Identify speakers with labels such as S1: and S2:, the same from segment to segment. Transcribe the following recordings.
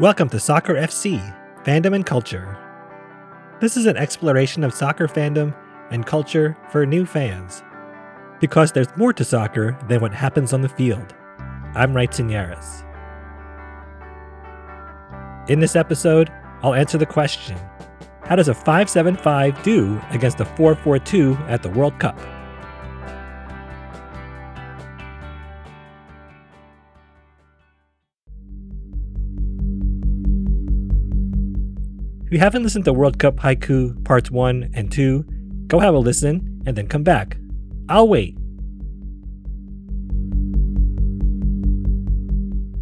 S1: Welcome to Soccer FC, Fandom and Culture. This is an exploration of soccer fandom and culture for new fans. Because there's more to soccer than what happens on the field. I'm Wright Seneres. In this episode, I'll answer the question How does a 575 do against a 442 at the World Cup? If you haven't listened to World Cup Haiku Parts 1 and 2, go have a listen and then come back. I'll wait.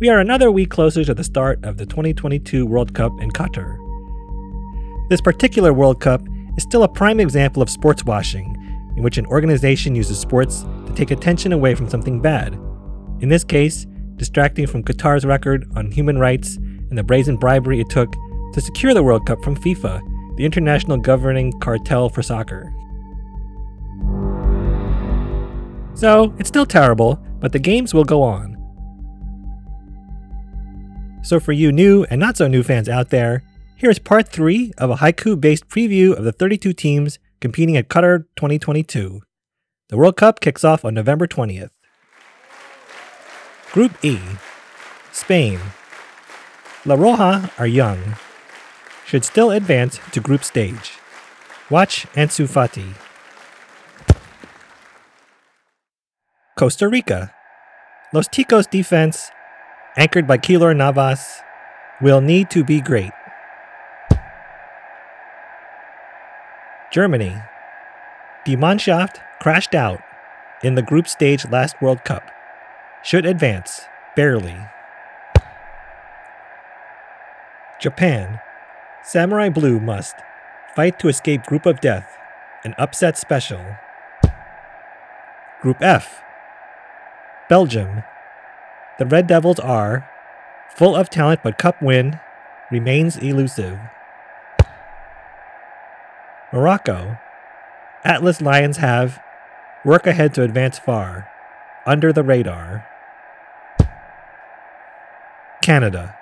S1: We are another week closer to the start of the 2022 World Cup in Qatar. This particular World Cup is still a prime example of sports washing, in which an organization uses sports to take attention away from something bad. In this case, distracting from Qatar's record on human rights and the brazen bribery it took to secure the World Cup from FIFA, the international governing cartel for soccer. So, it's still terrible, but the games will go on. So, for you new and not so new fans out there, here is part 3 of a haiku based preview of the 32 teams competing at Qatar 2022. The World Cup kicks off on November 20th. Group E Spain. La Roja are young, should still advance to group stage. Watch Ansu Fati. Costa Rica. Los Ticos defense, anchored by Keylor Navas, will need to be great. Germany. Die Mannschaft crashed out in the group stage last World Cup. Should advance, barely. Japan. Samurai Blue must fight to escape Group of Death, an upset special. Group F Belgium. The Red Devils are full of talent, but cup win remains elusive. Morocco. Atlas Lions have work ahead to advance far, under the radar. Canada.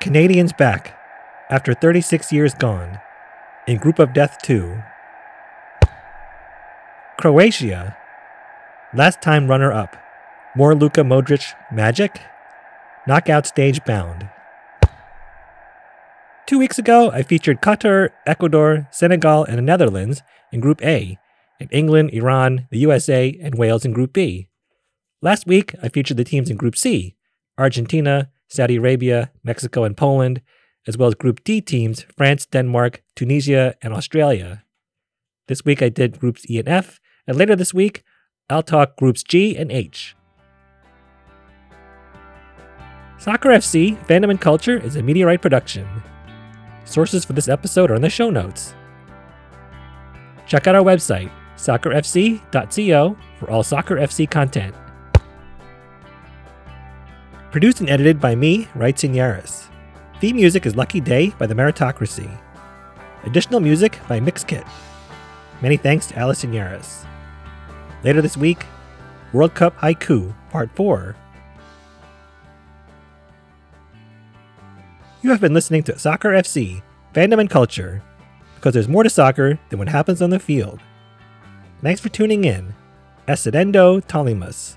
S1: Canadians back after 36 years gone, in Group of Death 2. Croatia, last time runner up, more Luka Modric magic? Knockout stage bound. Two weeks ago, I featured Qatar, Ecuador, Senegal, and the Netherlands in Group A, and England, Iran, the USA, and Wales in Group B. Last week, I featured the teams in Group C Argentina, Saudi Arabia, Mexico, and Poland, as well as Group D teams France, Denmark, Tunisia, and Australia. This week I did Groups E and F, and later this week I'll talk Groups G and H. Soccer FC Fandom and Culture is a MeteorWright production. Sources for this episode are in the show notes. Check out our website, soccerfc.co, for all Soccer FC content. Produced and edited by me, Wright Seneres. Theme music is Lucky Day by the Meritocracy. Additional music by Mixkit. Many thanks to Alice Seneres. Later this week, World Cup Haiku, Part 4. You have been listening to Soccer FC, Fandom and Culture, because there's more to soccer than what happens on the field. Thanks for tuning in. Esedendo Tolimus.